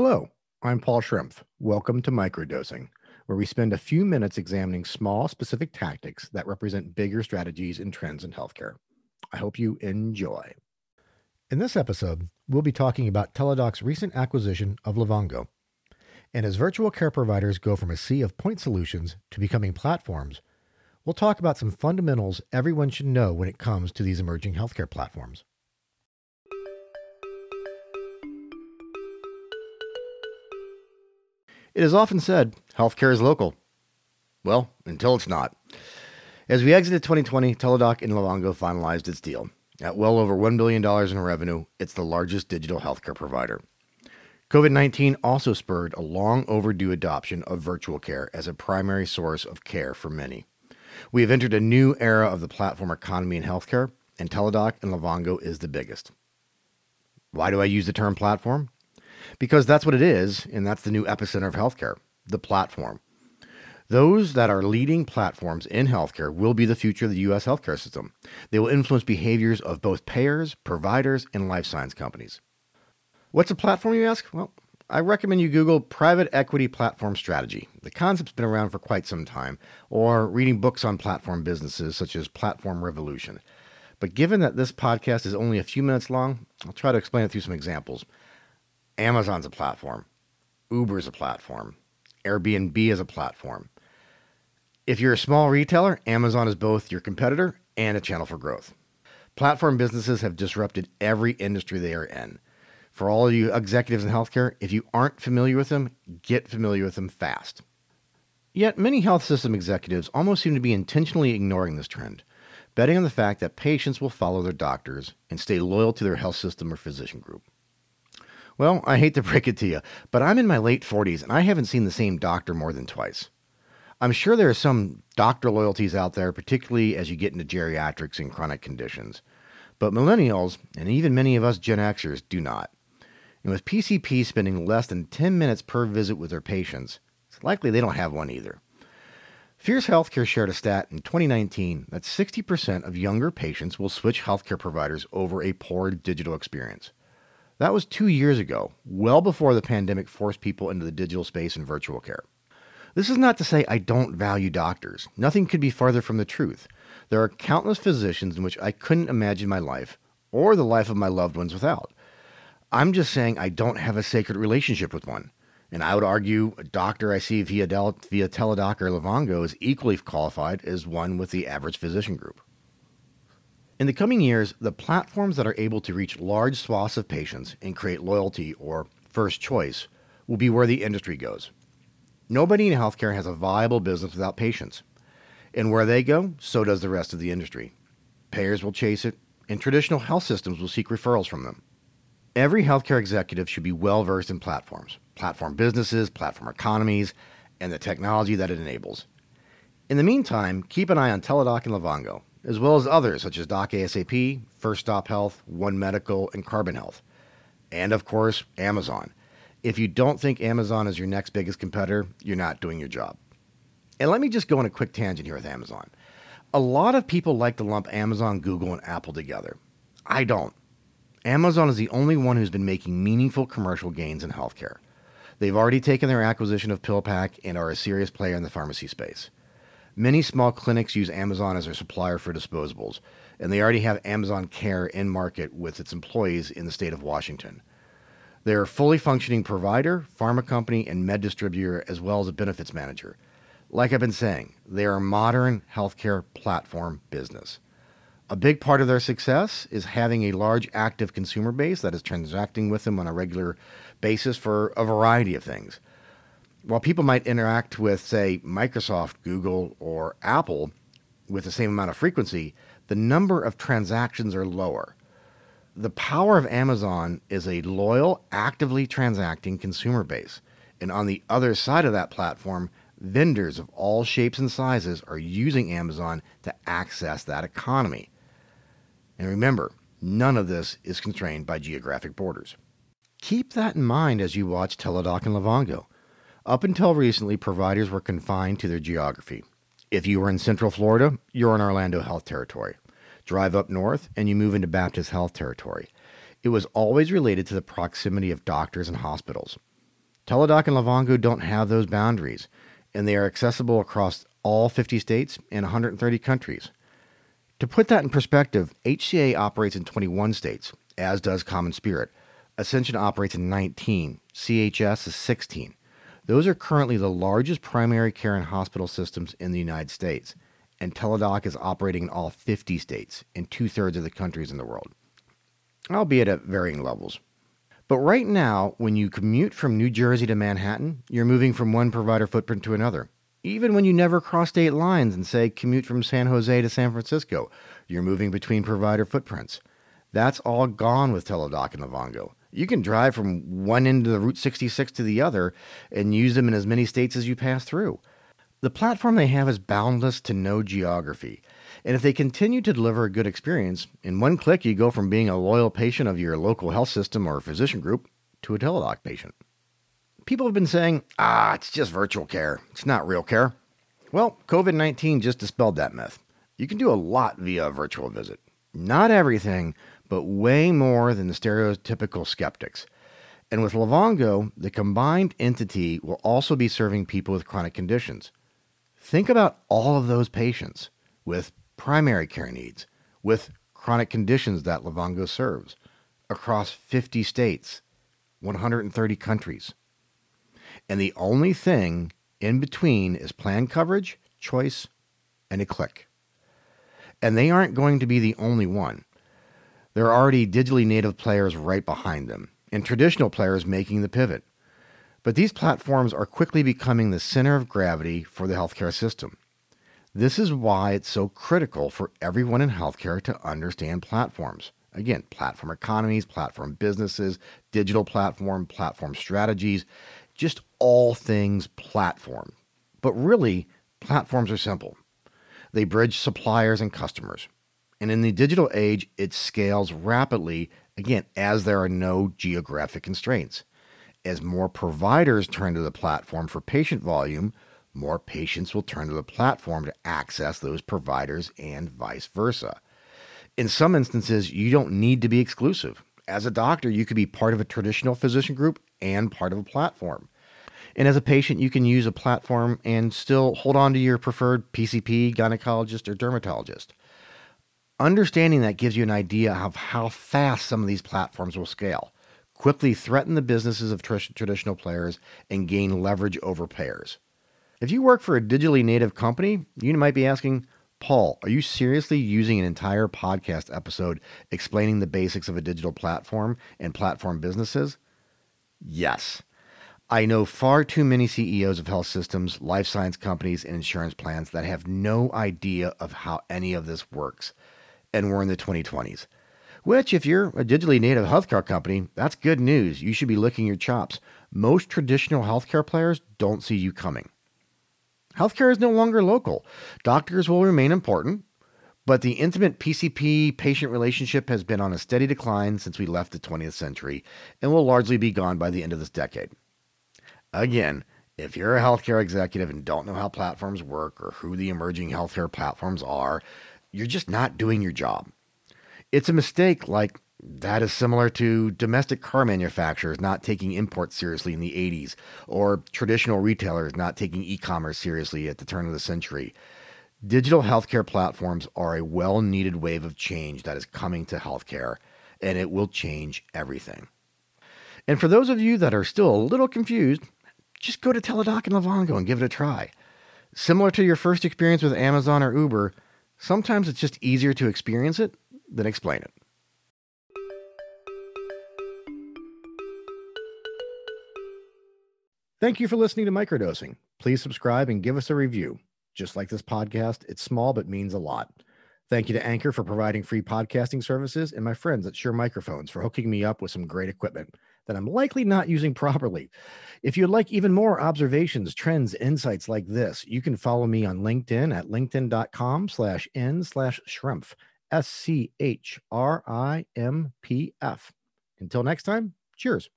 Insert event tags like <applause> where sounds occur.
Hello, I'm Paul Schrimpf. Welcome to Microdosing, where we spend a few minutes examining small, specific tactics that represent bigger strategies and trends in healthcare. I hope you enjoy. In this episode, we'll be talking about Teladoc's recent acquisition of Livongo. And as virtual care providers go from a sea of point solutions to becoming platforms, we'll talk about some fundamentals everyone should know when it comes to these emerging healthcare platforms. It is often said healthcare is local. Well, until it's not. As we exited 2020, Teladoc and Livongo finalized its deal. At well over $1 billion in revenue, it's the largest digital healthcare provider. COVID 19 also spurred a long overdue adoption of virtual care as a primary source of care for many. We have entered a new era of the platform economy in healthcare, and Teladoc and Livongo is the biggest. Why do I use the term platform? Because that's what it is, and that's the new epicenter of healthcare the platform. Those that are leading platforms in healthcare will be the future of the U.S. healthcare system. They will influence behaviors of both payers, providers, and life science companies. What's a platform, you ask? Well, I recommend you Google private equity platform strategy. The concept's been around for quite some time, or reading books on platform businesses such as Platform Revolution. But given that this podcast is only a few minutes long, I'll try to explain it through some examples. Amazon's a platform, Uber's a platform, Airbnb is a platform. If you're a small retailer, Amazon is both your competitor and a channel for growth. Platform businesses have disrupted every industry they are in. For all you executives in healthcare, if you aren't familiar with them, get familiar with them fast. Yet, many health system executives almost seem to be intentionally ignoring this trend, betting on the fact that patients will follow their doctors and stay loyal to their health system or physician group. Well, I hate to break it to you, but I'm in my late 40s and I haven't seen the same doctor more than twice. I'm sure there are some doctor loyalties out there, particularly as you get into geriatrics and chronic conditions. But millennials, and even many of us Gen Xers, do not. And with PCP spending less than 10 minutes per visit with their patients, it's likely they don't have one either. Fierce Healthcare shared a stat in 2019 that 60% of younger patients will switch healthcare providers over a poor digital experience. That was two years ago, well before the pandemic forced people into the digital space and virtual care. This is not to say I don't value doctors. Nothing could be farther from the truth. There are countless physicians in which I couldn't imagine my life or the life of my loved ones without. I'm just saying I don't have a sacred relationship with one. And I would argue a doctor I see via, Del- via or Livongo is equally qualified as one with the average physician group. In the coming years, the platforms that are able to reach large swaths of patients and create loyalty or first choice will be where the industry goes. Nobody in healthcare has a viable business without patients. And where they go, so does the rest of the industry. Payers will chase it, and traditional health systems will seek referrals from them. Every healthcare executive should be well versed in platforms, platform businesses, platform economies, and the technology that it enables. In the meantime, keep an eye on Teladoc and Livongo as well as others such as Doc ASAP, First Stop Health, One Medical, and Carbon Health. And of course, Amazon. If you don't think Amazon is your next biggest competitor, you're not doing your job. And let me just go on a quick tangent here with Amazon. A lot of people like to lump Amazon, Google, and Apple together. I don't. Amazon is the only one who's been making meaningful commercial gains in healthcare. They've already taken their acquisition of PillPack and are a serious player in the pharmacy space. Many small clinics use Amazon as their supplier for disposables, and they already have Amazon Care in market with its employees in the state of Washington. They're a fully functioning provider, pharma company, and med distributor, as well as a benefits manager. Like I've been saying, they are a modern healthcare platform business. A big part of their success is having a large active consumer base that is transacting with them on a regular basis for a variety of things while people might interact with, say, Microsoft, Google, or Apple with the same amount of frequency, the number of transactions are lower. The power of Amazon is a loyal, actively transacting consumer base. And on the other side of that platform, vendors of all shapes and sizes are using Amazon to access that economy. And remember, none of this is constrained by geographic borders. Keep that in mind as you watch Teladoc and Livongo. Up until recently, providers were confined to their geography. If you were in Central Florida, you're in Orlando Health Territory. Drive up north, and you move into Baptist Health Territory. It was always related to the proximity of doctors and hospitals. Teladoc and Livongo don't have those boundaries, and they are accessible across all 50 states and 130 countries. To put that in perspective, HCA operates in 21 states, as does CommonSpirit. Ascension operates in 19, CHS is 16. Those are currently the largest primary care and hospital systems in the United States, and Teladoc is operating in all 50 states and two thirds of the countries in the world, albeit at varying levels. But right now, when you commute from New Jersey to Manhattan, you're moving from one provider footprint to another. Even when you never cross state lines and say commute from San Jose to San Francisco, you're moving between provider footprints. That's all gone with Teladoc and Livongo. You can drive from one end of the Route 66 to the other and use them in as many states as you pass through. The platform they have is boundless to no geography. And if they continue to deliver a good experience, in one click you go from being a loyal patient of your local health system or physician group to a Teladoc patient. People have been saying, ah, it's just virtual care. It's not real care. Well, COVID 19 just dispelled that myth. You can do a lot via a virtual visit. Not everything, but way more than the stereotypical skeptics. And with Livongo, the combined entity will also be serving people with chronic conditions. Think about all of those patients with primary care needs, with chronic conditions that Livongo serves across 50 states, 130 countries. And the only thing in between is plan coverage, choice, and a click. And they aren't going to be the only one. There are already digitally native players right behind them, and traditional players making the pivot. But these platforms are quickly becoming the center of gravity for the healthcare system. This is why it's so critical for everyone in healthcare to understand platforms. Again, platform economies, platform businesses, digital platform, platform strategies, just all things platform. But really, platforms are simple. They bridge suppliers and customers. And in the digital age, it scales rapidly, again, as there are no geographic constraints. As more providers turn to the platform for patient volume, more patients will turn to the platform to access those providers and vice versa. In some instances, you don't need to be exclusive. As a doctor, you could be part of a traditional physician group and part of a platform. And as a patient, you can use a platform and still hold on to your preferred PCP, gynecologist, or dermatologist. Understanding that gives you an idea of how fast some of these platforms will scale, quickly threaten the businesses of tr- traditional players, and gain leverage over payers. If you work for a digitally native company, you might be asking, Paul, are you seriously using an entire podcast episode explaining the basics of a digital platform and platform businesses? Yes. I know far too many CEOs of health systems, life science companies, and insurance plans that have no idea of how any of this works. And we're in the 2020s. Which, if you're a digitally native healthcare company, that's good news. You should be licking your chops. Most traditional healthcare players don't see you coming. Healthcare is no longer local. Doctors will remain important, but the intimate PCP patient relationship has been on a steady decline since we left the 20th century and will largely be gone by the end of this decade. Again, if you're a healthcare executive and don't know how platforms work or who the emerging healthcare platforms are, you're just not doing your job. It's a mistake like that is similar to domestic car manufacturers not taking imports seriously in the 80s, or traditional retailers not taking e commerce seriously at the turn of the century. Digital healthcare platforms are a well needed wave of change that is coming to healthcare, and it will change everything. And for those of you that are still a little confused, just go to Teladoc and Livongo and give it a try. Similar to your first experience with Amazon or Uber, sometimes it's just easier to experience it than explain it. Thank you for listening to Microdosing. Please subscribe and give us a review. Just like this podcast, it's small but means a lot. Thank you to Anchor for providing free podcasting services and my friends at Shure Microphones for hooking me up with some great equipment that I'm likely not using <laughs> properly. If you'd like even more observations, trends, insights like this, you can follow me on LinkedIn at linkedin.com slash n slash schrimpf, S-C-H-R-I-M-P-F. Until next time, cheers.